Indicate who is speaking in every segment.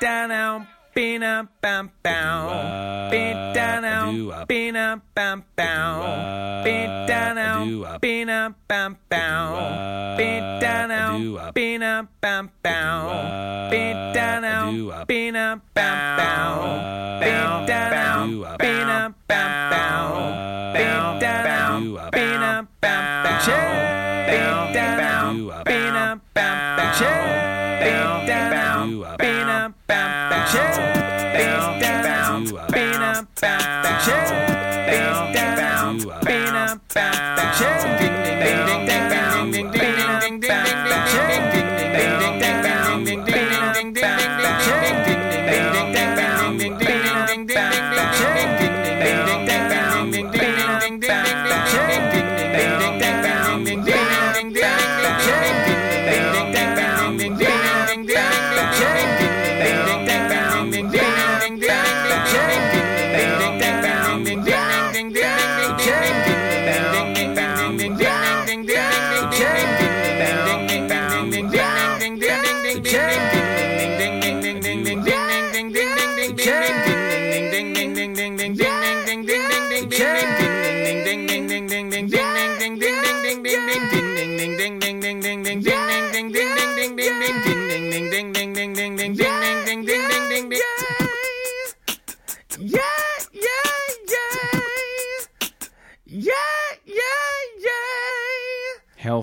Speaker 1: down out, up, bam, bow. Beat down out, up, bam, bow. Beat down out, up, bam, bow. Beat down out, up, bam, bow. Beat down out, up, bam, bow. Beat down out, up, bam, bow.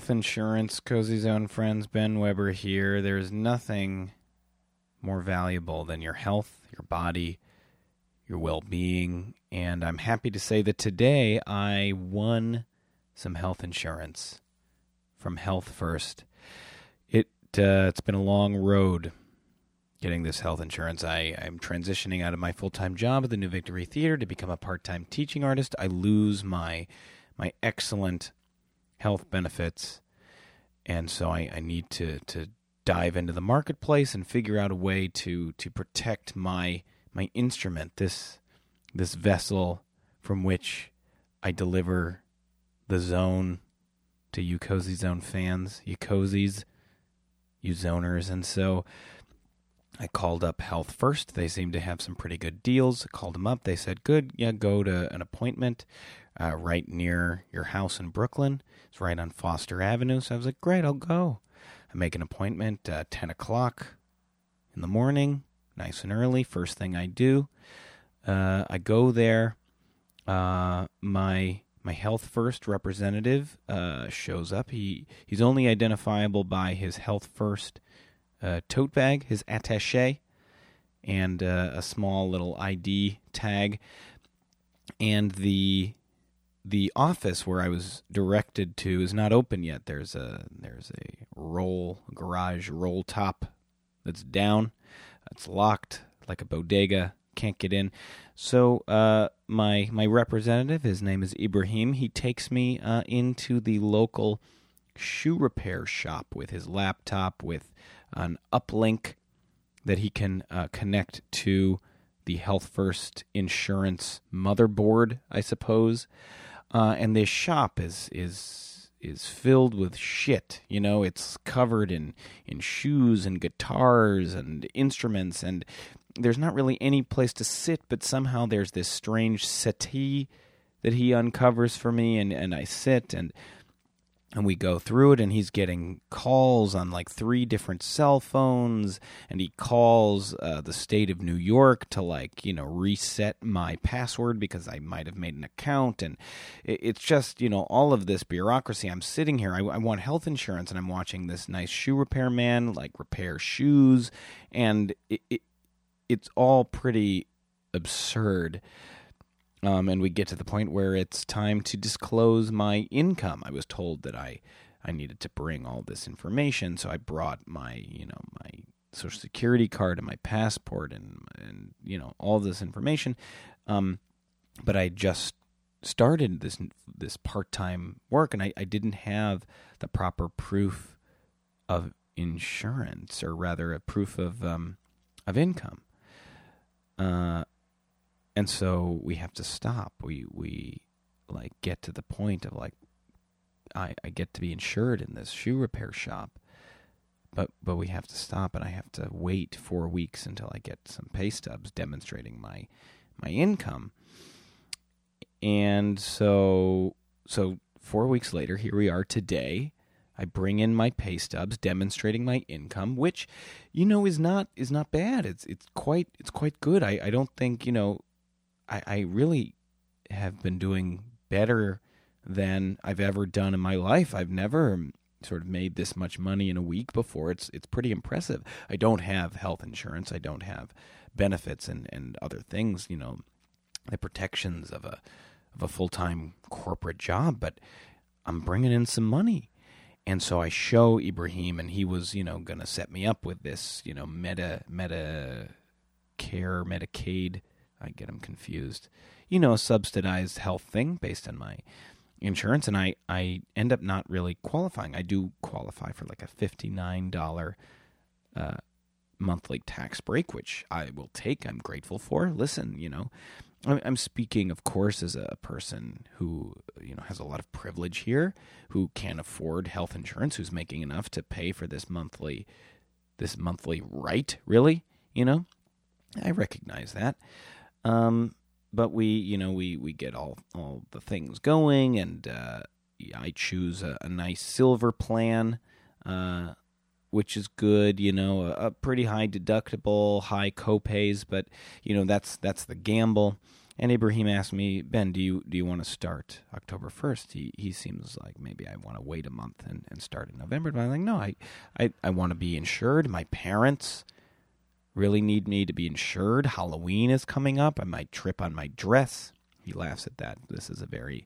Speaker 2: Health insurance, Cozy Zone friends, Ben Weber here. There's nothing more valuable than your health, your body, your well being. And I'm happy to say that today I won some health insurance from Health First. It, uh, it's been a long road getting this health insurance. I, I'm transitioning out of my full time job at the New Victory Theater to become a part time teaching artist. I lose my my excellent health benefits, and so I, I need to to dive into the marketplace and figure out a way to to protect my my instrument this this vessel from which I deliver the zone to you cozy zone fans, you cozies, you zoners, and so I called up Health First. They seemed to have some pretty good deals. I called them up. They said, "Good, yeah, go to an appointment uh, right near your house in Brooklyn. It's right on Foster Avenue." So I was like, "Great, I'll go." I make an appointment uh, ten o'clock in the morning, nice and early. First thing I do, uh, I go there. Uh, my my Health First representative uh, shows up. He he's only identifiable by his Health First uh, tote bag, his attaché, and uh, a small little ID tag. And the the office where I was directed to is not open yet. There's a there's a roll garage roll top that's down. It's locked like a bodega. Can't get in. So uh, my my representative, his name is Ibrahim. He takes me uh, into the local shoe repair shop with his laptop with an uplink that he can uh, connect to the Health First insurance motherboard, I suppose. Uh, and this shop is is is filled with shit. You know, it's covered in in shoes and guitars and instruments, and there's not really any place to sit. But somehow there's this strange settee that he uncovers for me, and and I sit and and we go through it and he's getting calls on like three different cell phones and he calls uh, the state of new york to like you know reset my password because i might have made an account. And it, it's just you know all of this bureaucracy. I'm sitting here I, I want health insurance and i'm watching this nice shoe repair man like repair shoes. And it, it it's all pretty absurd um, and we get to the point where it's time to disclose my income. I was told that I I needed to bring all this information, so I brought my you know my social security card and my passport and and you know all this information. Um, but I just started this this part time work, and I, I didn't have the proper proof of insurance, or rather, a proof of um, of income. Uh, and so we have to stop. We we like get to the point of like I, I get to be insured in this shoe repair shop, but but we have to stop and I have to wait four weeks until I get some pay stubs demonstrating my my income. And so so four weeks later, here we are today. I bring in my pay stubs demonstrating my income, which, you know, is not is not bad. It's it's quite it's quite good. I, I don't think, you know, I, I really have been doing better than I've ever done in my life. I've never um, sort of made this much money in a week before. It's it's pretty impressive. I don't have health insurance. I don't have benefits and, and other things, you know, the protections of a of a full time corporate job, but I'm bringing in some money. And so I show Ibrahim, and he was, you know, going to set me up with this, you know, meta meta care Medicaid. I get them confused. You know, subsidized health thing based on my insurance, and I I end up not really qualifying. I do qualify for like a fifty nine dollar uh, monthly tax break, which I will take. I'm grateful for. Listen, you know, I'm speaking, of course, as a person who you know has a lot of privilege here, who can afford health insurance, who's making enough to pay for this monthly, this monthly right. Really, you know, I recognize that. Um, but we, you know, we we get all all the things going, and uh, I choose a, a, nice silver plan. Uh, which is good. You know, a, a pretty high deductible, high copays, but you know that's that's the gamble. And Ibrahim asked me, Ben, do you do you want to start October first? He he seems like maybe I want to wait a month and, and start in November. But I'm like, no, I I, I want to be insured. My parents really need me to be insured. Halloween is coming up. I might trip on my dress. He laughs at that. This is a very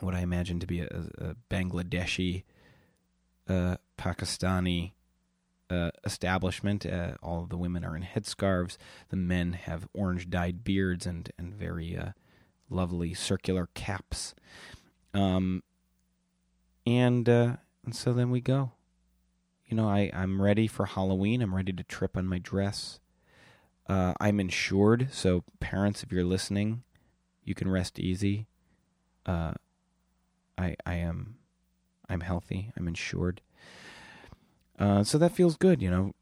Speaker 2: what I imagine to be a, a Bangladeshi uh, Pakistani uh, establishment. Uh, all of the women are in headscarves. The men have orange dyed beards and and very uh, lovely circular caps. Um, and uh, and so then we go. You know, I I'm ready for Halloween. I'm ready to trip on my dress. Uh, I'm insured, so parents, if you're listening, you can rest easy. Uh, I I am I'm healthy. I'm insured. Uh, so that feels good, you know.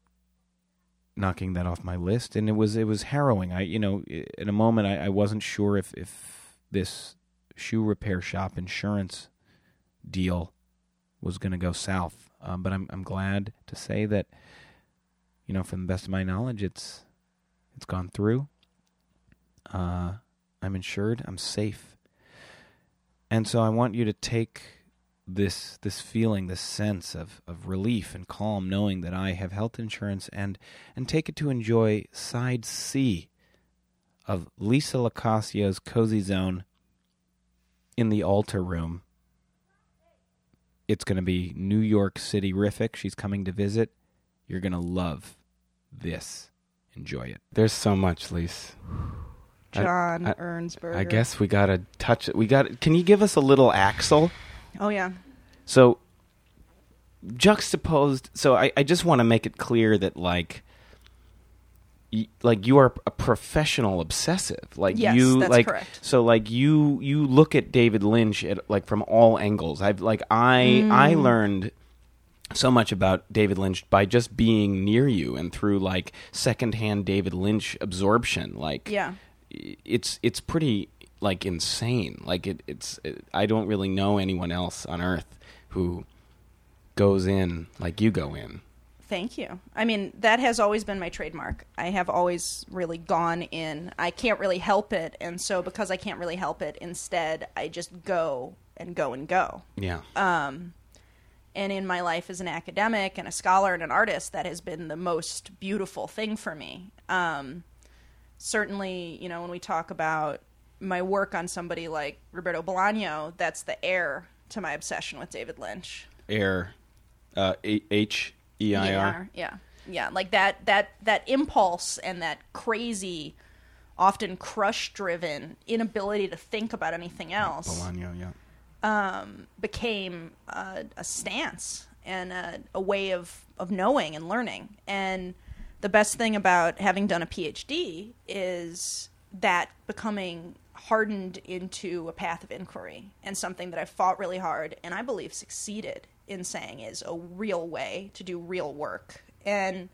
Speaker 2: Knocking that off my list, and it was it was harrowing. I you know in a moment I, I wasn't sure if if this shoe repair shop insurance deal was going to go south, um, but I'm I'm glad to say that you know from the best of my knowledge it's it's gone through. Uh, I'm insured. I'm safe, and so I want you to take this this feeling, this sense of, of relief and calm, knowing that I have health insurance, and and take it to enjoy side C of Lisa Locascio's Cozy Zone in the altar room. It's going to be New York City rific. She's coming to visit. You're going to love this. Enjoy it. There's so much, Lise.
Speaker 3: John I, I,
Speaker 2: I guess we got to touch it. We got. Can you give us a little Axel?
Speaker 3: Oh yeah.
Speaker 2: So juxtaposed. So I, I just want to make it clear that like. Like you are a professional obsessive like
Speaker 3: yes,
Speaker 2: you like
Speaker 3: correct.
Speaker 2: so like you you look at david lynch at like from all angles i've like i mm. i learned so much about David Lynch by just being near you and through like secondhand David Lynch absorption. Like,
Speaker 3: yeah,
Speaker 2: it's it's pretty like insane. Like it, it's it, I don't really know anyone else on earth who goes in like you go in.
Speaker 3: Thank you. I mean, that has always been my trademark. I have always really gone in. I can't really help it, and so because I can't really help it, instead I just go and go and go.
Speaker 2: Yeah.
Speaker 3: Um and in my life as an academic and a scholar and an artist, that has been the most beautiful thing for me. Um, certainly, you know, when we talk about my work on somebody like Roberto Bolaño, that's the heir to my obsession with David Lynch.
Speaker 2: Heir. uh, H E I R.
Speaker 3: Yeah, yeah, like that that that impulse and that crazy often crush driven inability to think about anything else
Speaker 2: Bolaño, yeah.
Speaker 3: Um, became a, a stance and a, a way of, of knowing and learning. And the best thing about having done a PhD is that becoming hardened into a path of inquiry and something that I've fought really hard and I believe succeeded in saying is a real way to do real work. And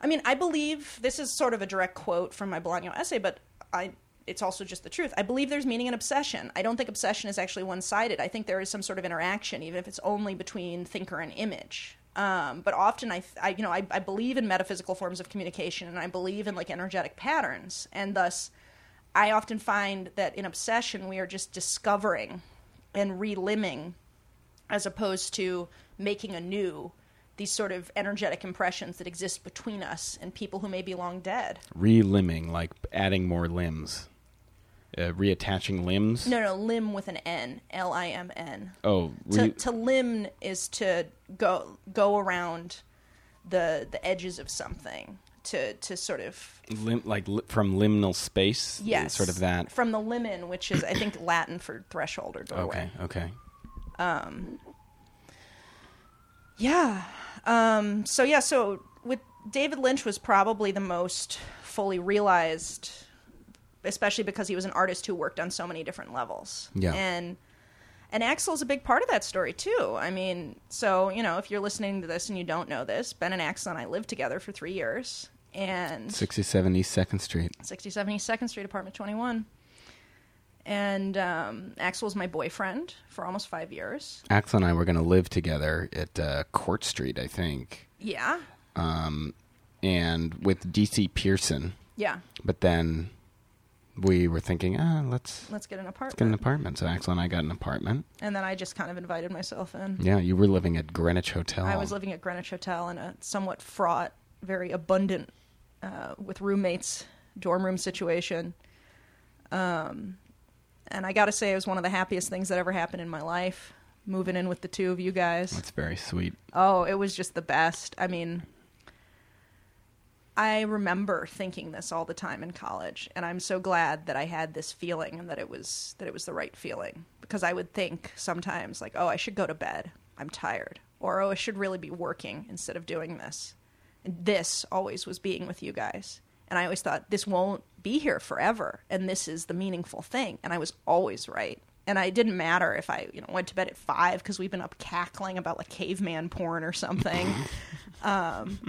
Speaker 3: I mean, I believe this is sort of a direct quote from my Bolaño essay, but I it's also just the truth. I believe there's meaning in obsession. I don't think obsession is actually one sided. I think there is some sort of interaction, even if it's only between thinker and image. Um, but often, I, I you know, I, I believe in metaphysical forms of communication, and I believe in like energetic patterns, and thus, I often find that in obsession we are just discovering and relimning, as opposed to making anew these sort of energetic impressions that exist between us and people who may be long dead.
Speaker 2: Relimbing, like adding more limbs. Uh, reattaching limbs.
Speaker 3: No, no, limb with an N, L I M N.
Speaker 2: Oh,
Speaker 3: To
Speaker 2: re-
Speaker 3: to limb is to go go around the the edges of something. To to sort of
Speaker 2: lim- like li- from liminal space.
Speaker 3: yes,
Speaker 2: Sort of that.
Speaker 3: from the limen, which is I think Latin for threshold or doorway.
Speaker 2: Okay. Okay.
Speaker 3: Yeah. Um, so yeah, so with David Lynch was probably the most fully realized, especially because he was an artist who worked on so many different levels.
Speaker 2: Yeah.
Speaker 3: And and Axel's a big part of that story too. I mean, so you know, if you're listening to this and you don't know this, Ben and Axel and I lived together for three years, and
Speaker 2: 67 East 2nd Street.
Speaker 3: 6070 Second Street, apartment 21. And um, Axel was my boyfriend for almost five years.
Speaker 2: Axel and I were going to live together at uh, Court Street, I think,
Speaker 3: Yeah, Um,
Speaker 2: and with DC Pearson.
Speaker 3: yeah.
Speaker 2: But then we were thinking, ah, let's
Speaker 3: Let's get an apartment.
Speaker 2: get an apartment. So Axel and I got an apartment.
Speaker 3: And then I just kind of invited myself in.
Speaker 2: Yeah, you were living at Greenwich Hotel.
Speaker 3: I was living at Greenwich Hotel in a somewhat fraught, very abundant, uh, with roommates, dorm room situation. Um, and I got to say, it was one of the happiest things that ever happened in my life. Moving in with the two of you guys.
Speaker 2: That's very sweet.
Speaker 3: Oh, it was just the best. I mean, I remember thinking this all the time in college, and I'm so glad that I had this feeling and that it was that it was the right feeling because I would think sometimes like, "Oh, I should go to bed. I'm tired." Or, "Oh, I should really be working instead of doing this." And this always was being with you guys. And I always thought this won't be here forever, and this is the meaningful thing, and I was always right. And I didn't matter if I, you know, went to bed at five because we've been up cackling about like caveman porn or something. um,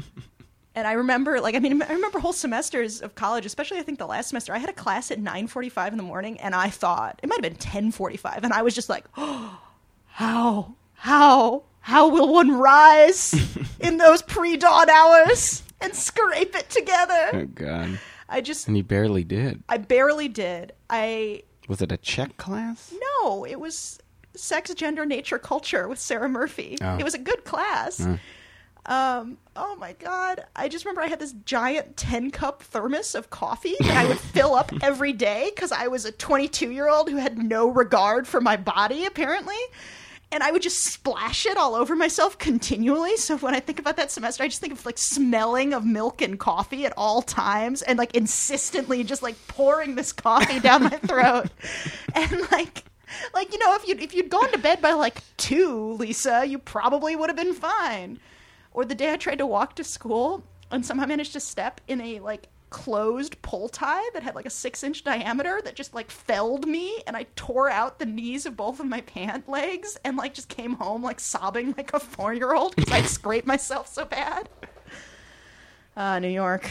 Speaker 3: and I remember, like, I mean, I remember whole semesters of college, especially I think the last semester. I had a class at nine forty-five in the morning, and I thought it might have been ten forty-five, and I was just like, oh, how, how, how will one rise in those pre-dawn hours and scrape it together?
Speaker 2: Oh, God.
Speaker 3: I just,
Speaker 2: And you barely did.
Speaker 3: I barely did. I
Speaker 2: Was it a Czech class?
Speaker 3: no, it was sex, gender, nature, culture with Sarah Murphy.
Speaker 2: Oh.
Speaker 3: It was a good class. Um, oh my god! I just remember I had this giant ten cup thermos of coffee that I would fill up every day because I was a 22 year old who had no regard for my body apparently. And I would just splash it all over myself continually. So when I think about that semester, I just think of like smelling of milk and coffee at all times and like insistently just like pouring this coffee down my throat. And like like you know if you if you'd gone to bed by like 2, Lisa, you probably would have been fine. Or the day I tried to walk to school and somehow managed to step in a like closed pull tie that had like a six inch diameter that just like felled me and I tore out the knees of both of my pant legs and like just came home like sobbing like a four year old because I'd scraped myself so bad. Uh, New York.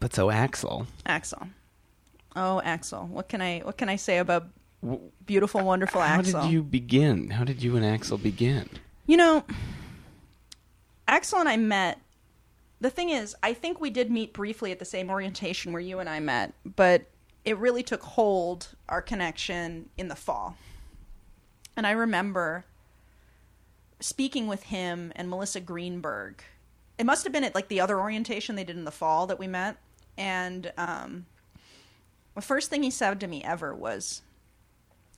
Speaker 2: But so Axel.
Speaker 3: Axel. Oh, Axel. What can I what can I say about beautiful, wonderful
Speaker 2: How
Speaker 3: Axel?
Speaker 2: How did you begin? How did you and Axel begin?
Speaker 3: You know, Axel and I met. The thing is, I think we did meet briefly at the same orientation where you and I met, but it really took hold, our connection, in the fall. And I remember speaking with him and Melissa Greenberg. It must have been at like the other orientation they did in the fall that we met. And um, the first thing he said to me ever was,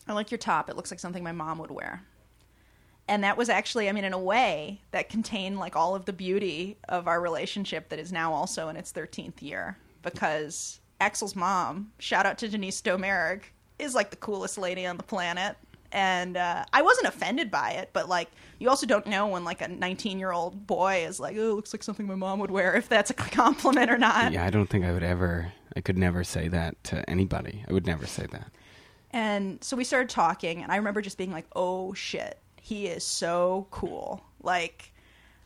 Speaker 3: I like your top. It looks like something my mom would wear and that was actually i mean in a way that contained like all of the beauty of our relationship that is now also in its 13th year because Axel's mom, shout out to Denise Domergue, is like the coolest lady on the planet. And uh, I wasn't offended by it, but like, you also don't know when like a 19 year old boy is like, oh, it looks like something my mom would wear, if that's a compliment or not.
Speaker 4: Yeah, I don't think I would ever. I could never say that to anybody. I would never say that.
Speaker 3: And so we started talking, and I remember just being like, oh shit, he is so cool. Like,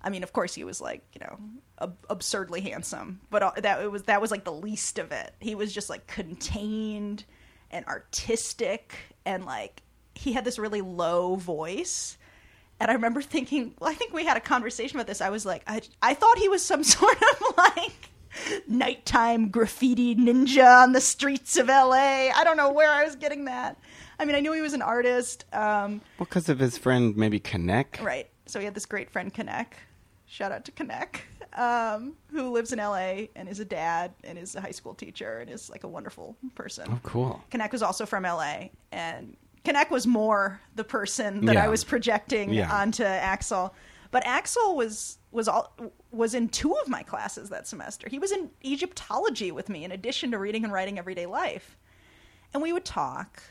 Speaker 3: I mean, of course, he was like, you know, ab- absurdly handsome, but uh, that was that was like the least of it. He was just like contained and artistic, and like he had this really low voice. And I remember thinking, well, I think we had a conversation about this. I was like, I, I thought he was some sort of like nighttime graffiti ninja on the streets of LA. I don't know where I was getting that. I mean, I knew he was an artist. Um,
Speaker 4: Well, because of his friend, maybe Kanek.
Speaker 3: Right. So he had this great friend, Kanek. Shout out to Kanek, um, who lives in LA and is a dad and is a high school teacher and is like a wonderful person.
Speaker 4: Oh, cool.
Speaker 3: Kanek was also from LA, and Kanek was more the person that
Speaker 4: Yeah.
Speaker 3: I was projecting
Speaker 4: Yeah.
Speaker 3: onto Axel. But Axel was was all was in two of my classes that semester. He was in Egyptology with me, in addition to reading and writing everyday life, and we would talk.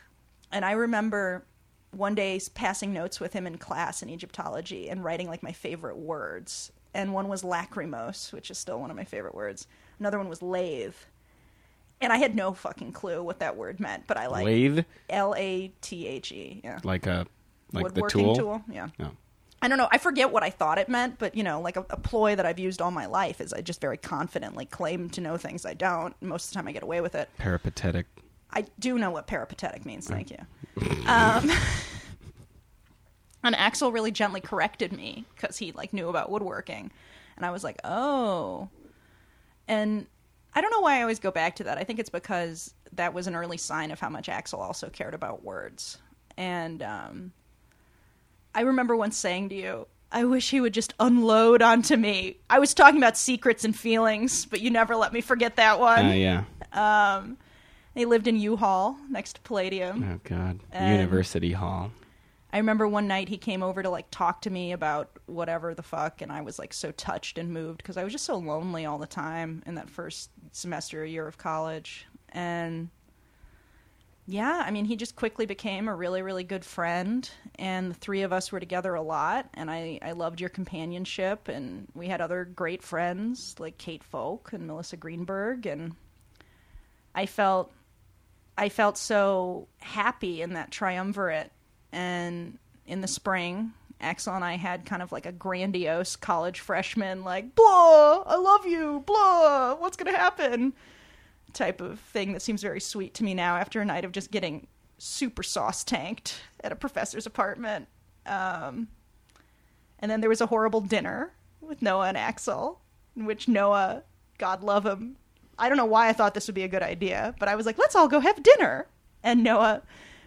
Speaker 3: And I remember one day passing notes with him in class in Egyptology and writing like my favorite words. And one was lachrymose, which is still one of my favorite words. Another one was lathe. And I had no fucking clue what that word meant, but I like
Speaker 4: Lathe,
Speaker 3: L A T H E. Yeah.
Speaker 4: like a like the
Speaker 3: Woodworking
Speaker 4: tool.
Speaker 3: Yeah.
Speaker 4: No.
Speaker 3: I don't know. I forget what I thought it meant, but you know, like a, a ploy that I've used all my life is I just very confidently claim to know things I don't. Most of the time, I get away with it.
Speaker 4: Peripatetic.
Speaker 3: I do know what peripatetic means. Thank you. Um, and Axel really gently corrected me because he like knew about woodworking, and I was like, oh. And I don't know why I always go back to that. I think it's because that was an early sign of how much Axel also cared about words. And um, I remember once saying to you, I wish he would just unload onto me. I was talking about secrets and feelings, but you never let me forget that one.
Speaker 4: Uh, yeah.
Speaker 3: Um, they lived in U-Hall next to Palladium.
Speaker 4: Oh God.
Speaker 3: And-
Speaker 4: University Hall.
Speaker 3: I remember one night he came over to like talk to me about whatever the fuck, and I was like so touched and moved because I was just so lonely all the time in that first semester, year of college. And yeah, I mean, he just quickly became a really, really good friend, and the three of us were together a lot. And I, I loved your companionship, and we had other great friends like Kate Folk and Melissa Greenberg, and I felt I felt so happy in that triumvirate. And in the spring, Axel and I had kind of like a grandiose college freshman, like, blah, I love you, blah, what's going to happen? type of thing that seems very sweet to me now after a night of just getting super sauce tanked at a professor's apartment. Um, and then there was a horrible dinner with Noah and Axel, in which Noah, God love him, I don't know why I thought this would be a good idea, but I was like, let's all go have dinner. And Noah,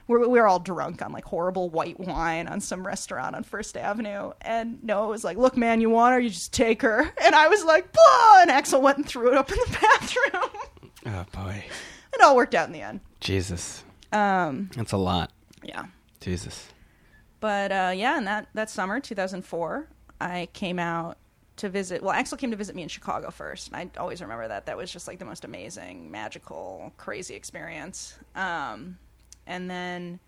Speaker 3: we're, we were all drunk on like horrible white wine on some restaurant on First Avenue. And Noah was like, look, man, you want her? You just take her. And I was like, blah! And Axel went and threw it up in the bathroom.
Speaker 4: Oh boy.
Speaker 3: it all worked out in the end.
Speaker 4: Jesus.
Speaker 3: Um,
Speaker 4: That's a lot.
Speaker 3: yeah.
Speaker 4: Jesus.
Speaker 3: But uh, yeah, and that, that summer, 2004, I came out to visit. Well, Axel came to visit me in Chicago first. And I always remember that. That was just like the most amazing, magical, crazy experience. Um, and then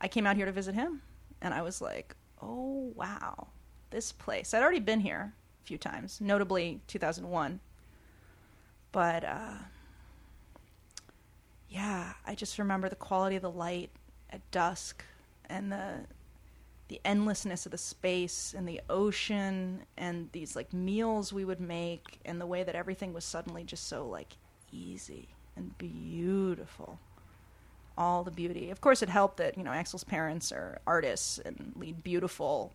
Speaker 3: I came out here to visit him. And I was like, oh, wow, this place. I'd already been here a few times, notably 2001. But uh, yeah, I just remember the quality of the light at dusk and the the endlessness of the space and the ocean and these like meals we would make and the way that everything was suddenly just so like easy and beautiful. All the beauty. Of course it helped that you know axel's parents are artists and lead beautiful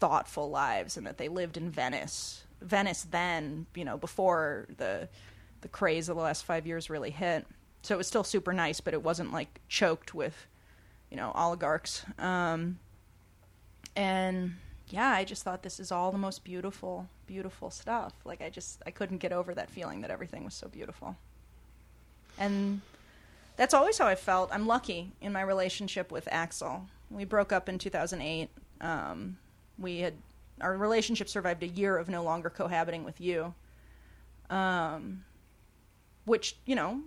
Speaker 3: thoughtful lives and that they lived in venice venice then you know before the the craze of the last five years really hit. So it was still super nice but it wasn't like choked with you know oligarchs. Um, and yeah i just thought this is all the most beautiful beautiful stuff. Like i just i couldn't get over that feeling that everything was so beautiful. And that's always how i felt. I'm lucky in my relationship with axel. We broke up in 2008 um, we had our relationship survived a year of no longer cohabiting with you. Um, which you know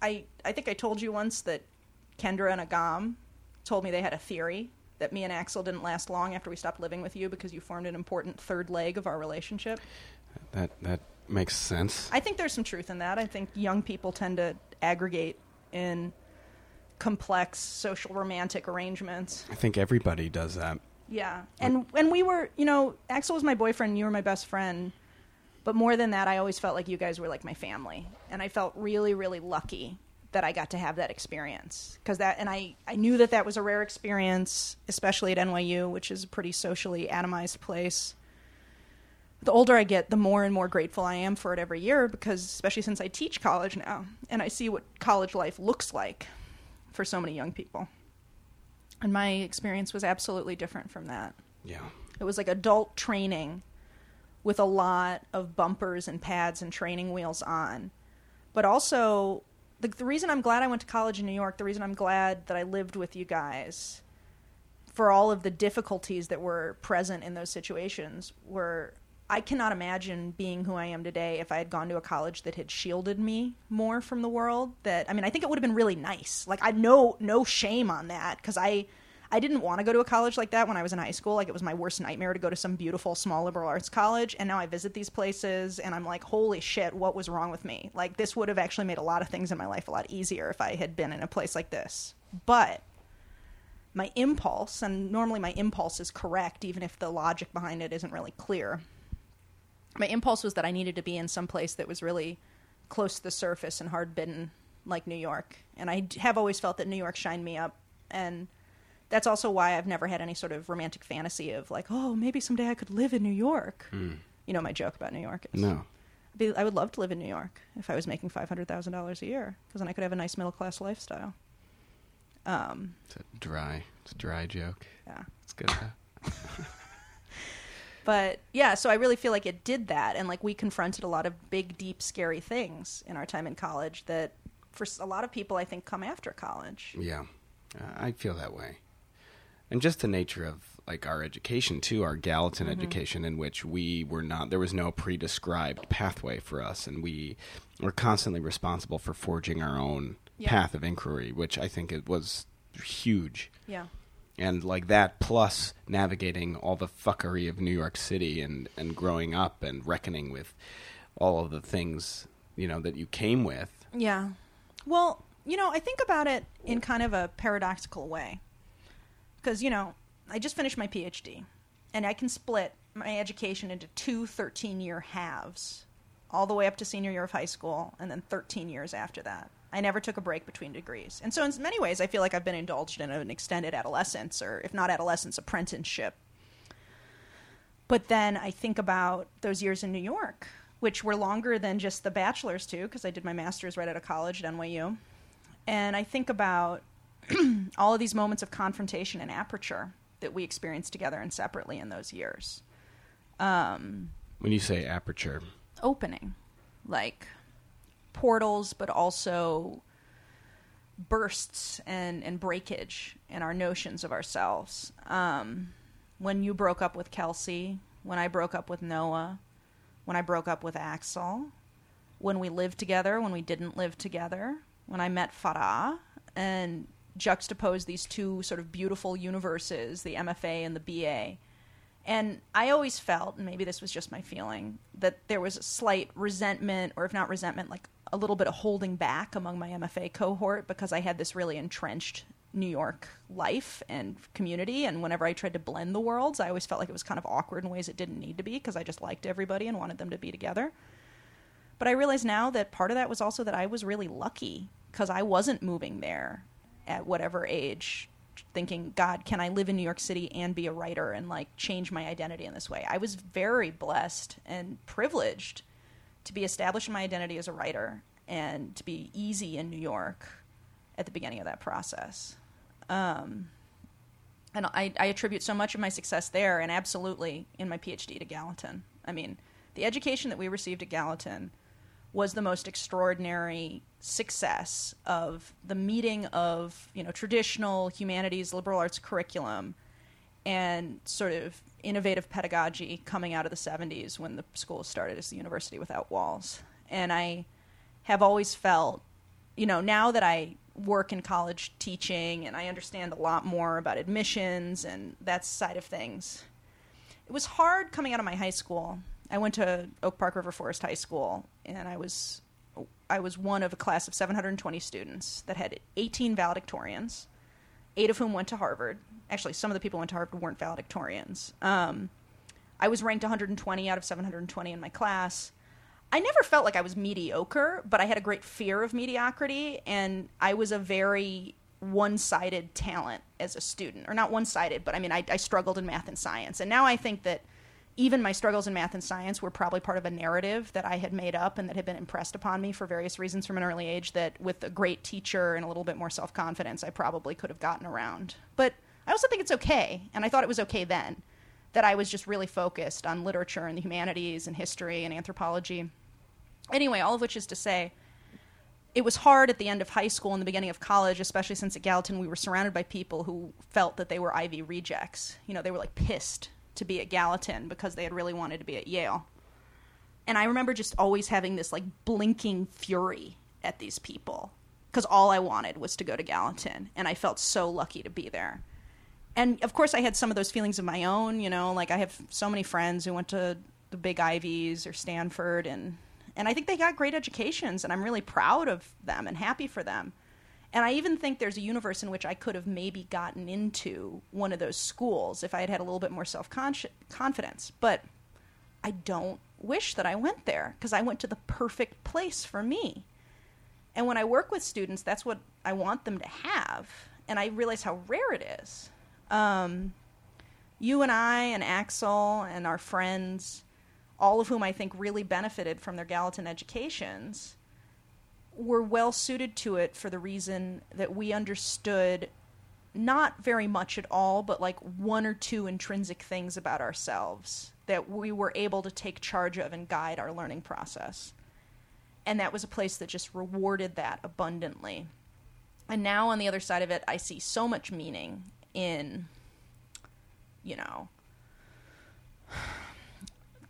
Speaker 3: I I think I told you once that Kendra and Agam told me they had a theory that me and Axel didn't last long after we stopped living with you because you formed an important third leg of our relationship.
Speaker 4: That that makes sense.
Speaker 3: I think there's some truth in that. I think young people tend to aggregate in complex social romantic arrangements.
Speaker 4: I think everybody does that.
Speaker 3: Yeah. And and we were, you know, Axel was my boyfriend, you were my best friend. But more than that, I always felt like you guys were like my family. And I felt really really lucky that I got to have that experience because that and I I knew that that was a rare experience, especially at NYU, which is a pretty socially atomized place. The older I get, the more and more grateful I am for it every year because especially since I teach college now and I see what college life looks like for so many young people. And my experience was absolutely different from that.
Speaker 4: Yeah.
Speaker 3: It was like adult training with a lot of bumpers and pads and training wheels on. But also, the, the reason I'm glad I went to college in New York, the reason I'm glad that I lived with you guys for all of the difficulties that were present in those situations were I cannot imagine being who I am today if I had gone to a college that had shielded me more from the world. That I mean, I think it would have been really nice. Like I no no shame on that because I I didn't want to go to a college like that when I was in high school. Like it was my worst nightmare to go to some beautiful small liberal arts college. And now I visit these places and I'm like, holy shit, what was wrong with me? Like this would have actually made a lot of things in my life a lot easier if I had been in a place like this. But my impulse, and normally my impulse is correct, even if the logic behind it isn't really clear my impulse was that I needed to be in some place that was really close to the surface and hard bitten, like New York. And I have always felt that New York shined me up, and that's also why I've never had any sort of romantic fantasy of like, oh, maybe someday I could live in New York. You know, my joke about New York is
Speaker 4: No.
Speaker 3: be, I would love to live in New York if I was making five hundred thousand dollars a year, because then I could have a nice middle class lifestyle. Um,
Speaker 4: It's a dry. It's a dry joke.
Speaker 3: yeah.
Speaker 4: It's good.
Speaker 3: but yeah so i really feel like it did that and like we confronted a lot of big deep scary things in our time in college that for a lot of people i think come after college
Speaker 4: Yeah, uh, I feel that way. And just the nature of like our education too, our Gallatin
Speaker 3: Mm-hmm.
Speaker 4: education, in which we were not, there was no pre-described pathway for us, and we were constantly responsible for forging our own
Speaker 3: Yeah.
Speaker 4: path of inquiry, which I think it was huge.
Speaker 3: yeah
Speaker 4: And like that, plus navigating all the fuckery of New York City and and growing up and reckoning with all of the things you know that you came with.
Speaker 3: yeah well you know i think about it in kind of a paradoxical way because you know i just finished my phd and i can split my education into two 13 year halves all the way up to senior year of high school and then 13 years after that. I never took a break between degrees. And so in many ways i feel like i've been indulged in an extended adolescence or if not adolescence apprenticeship. But then i think about those years in new york which were longer than just the bachelor's too because i did my master's right out of college at nyu and i think about all of these moments of confrontation and aperture that we experienced together and separately in those years um,
Speaker 4: When you say aperture,
Speaker 3: opening, like portals, but also bursts and, and breakage in our notions of ourselves. Um, when you broke up with Kelsey, when I broke up with Noah, when I broke up with Axel, when we lived together, when we didn't live together, when I met Farah, and juxtapose these two sort of beautiful universes, the MFA and the BA. And I always felt, and maybe this was just my feeling, that there was a slight resentment, or if not resentment, like a little bit of holding back among my MFA cohort because I had this really entrenched New York life and community. And whenever I tried to blend the worlds, I always felt like it was kind of awkward in ways it didn't need to be because I just liked everybody and wanted them to be together. But I realize now that part of that was also that I was really lucky because I wasn't moving there at whatever age thinking god can i live in new york city and be a writer and like change my identity in this way? I was very blessed and privileged to be established in my identity as a writer and to be easy in new york at the beginning of that process. Um, and I, I attribute so much of my success there and absolutely in my phd to gallatin. I mean the education that we received at gallatin was the most extraordinary success of the meeting of you know traditional humanities liberal arts curriculum and sort of innovative pedagogy coming out of the 70s when the school started as the university without walls and i have always felt you know, now that I work in college teaching and I understand a lot more about admissions and that side of things, it was hard coming out of my high school. I went to Oak Park River Forest High School, and I was I was one of a class of 720 students that had 18 valedictorians, eight of whom went to Harvard. Actually, some of the people went to Harvard weren't valedictorians. Um, I was ranked 120 out of 720 in my class. I never felt like I was mediocre, but I had a great fear of mediocrity, and I was a very one sided talent as a student. Or not one sided, but I mean, I, I struggled in math and science. And now I think that even my struggles in math and science were probably part of a narrative that I had made up and that had been impressed upon me for various reasons from an early age that with a great teacher and a little bit more self confidence, I probably could have gotten around. But I also think it's okay, and I thought it was okay then, that I was just really focused on literature and the humanities and history and anthropology. Anyway, all of which is to say, it was hard at the end of high school and the beginning of college, especially since at Gallatin we were surrounded by people who felt that they were Ivy rejects. You know, they were like pissed to be at Gallatin because they had really wanted to be at Yale. And I remember just always having this like blinking fury at these people because all I wanted was to go to Gallatin, and I felt so lucky to be there. And of course, I had some of those feelings of my own. You know, like I have so many friends who went to the big Ivies or Stanford, and and I think they got great educations, and I'm really proud of them and happy for them. And I even think there's a universe in which I could have maybe gotten into one of those schools if I had had a little bit more self confidence. But I don't wish that I went there because I went to the perfect place for me. And when I work with students, that's what I want them to have. And I realize how rare it is. Um, you and I and Axel and our friends, all of whom I think really benefited from their Gallatin educations, were well suited to it for the reason that we understood not very much at all, but like one or two intrinsic things about ourselves that we were able to take charge of and guide our learning process. And that was a place that just rewarded that abundantly. And now on the other side of it, I see so much meaning in, you know,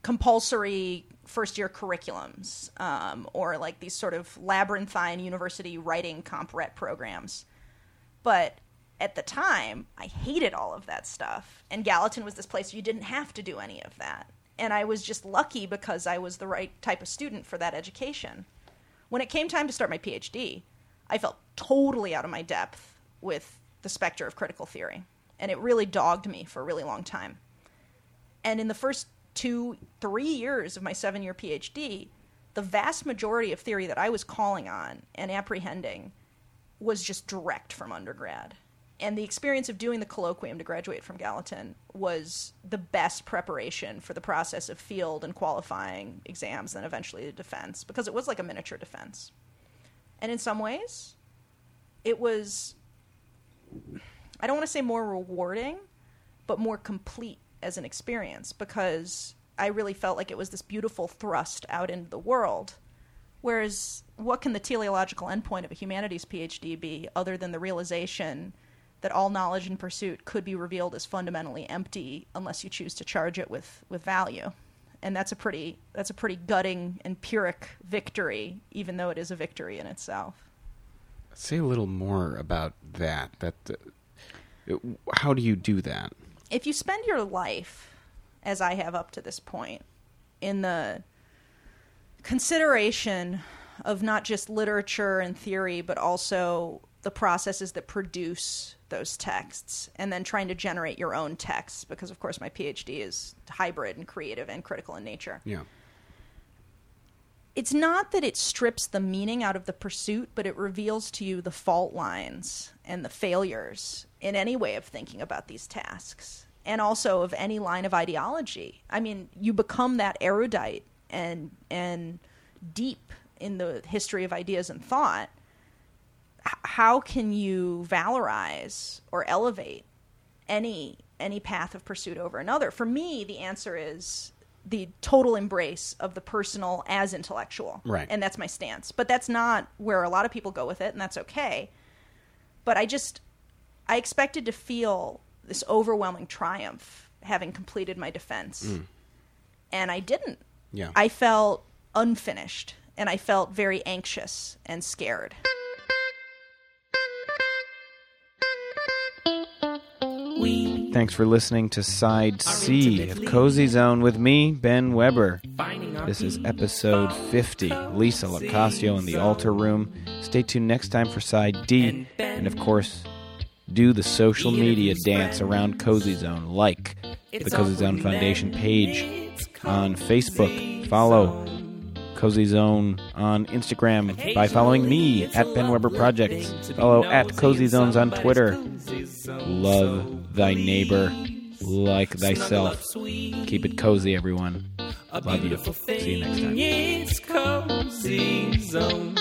Speaker 3: compulsory first year curriculums um, or like these sort of labyrinthine university writing comp rhet programs. But at the time, I hated all of that stuff. And Gallatin was this place you didn't have to do any of that. And I was just lucky because I was the right type of student for that education. When it came time to start my PhD, I felt totally out of my depth with the specter of critical theory. And it really dogged me for a really long time. And in the first two, three years of my seven year PhD, the vast majority of theory that I was calling on and apprehending was just direct from undergrad. And the experience of doing the colloquium to graduate from Gallatin was the best preparation for the process of field and qualifying exams and eventually the defense, because it was like a miniature defense. And in some ways, it was, I don't want to say more rewarding, but more complete as an experience because I really felt like it was this beautiful thrust out into the world. Whereas, what can the teleological endpoint of a humanities PhD be other than the realization that all knowledge and pursuit could be revealed as fundamentally empty unless you choose to charge it with, with value? And that's a pretty that's a pretty gutting pyrrhic victory, even though it is a victory in itself.
Speaker 4: Say a little more about that. That uh, how do you do that?
Speaker 3: If you spend your life as I have up to this point, in the consideration of not just literature and theory, but also the processes that produce those texts, and then trying to generate your own texts, because of course my PhD is hybrid and creative and critical in nature.
Speaker 4: Yeah.
Speaker 3: It's not that it strips the meaning out of the pursuit, but it reveals to you the fault lines and the failures in any way of thinking about these tasks and also of any line of ideology. I mean, you become that erudite and and deep in the history of ideas and thought. H- how can you valorize or elevate any any path of pursuit over another? For me, the answer is the total embrace of the personal as intellectual.
Speaker 4: Right.
Speaker 3: And that's my stance. But that's not where a lot of people go with it, and that's okay. But I just, I expected to feel this overwhelming triumph having completed my defense. Mm. And I didn't.
Speaker 4: Yeah.
Speaker 3: I felt unfinished, and I felt very anxious and scared.
Speaker 1: We
Speaker 2: Thanks for listening to Side C of Cozy Zone with me, Ben Weber. This is episode 50. Lisa Locascio in the altar room. Stay tuned next time for Side D. And of course, do the social media dance around Cozy Zone. Like the Cozy Zone Foundation page on Facebook. Follow Cozy Zone on Instagram by following me at Ben Weber Projects. Follow at Cozy Zones on Twitter. Love thy neighbor like thyself. Keep it cozy, everyone. Love you. See you next time.
Speaker 1: It's cozy zone.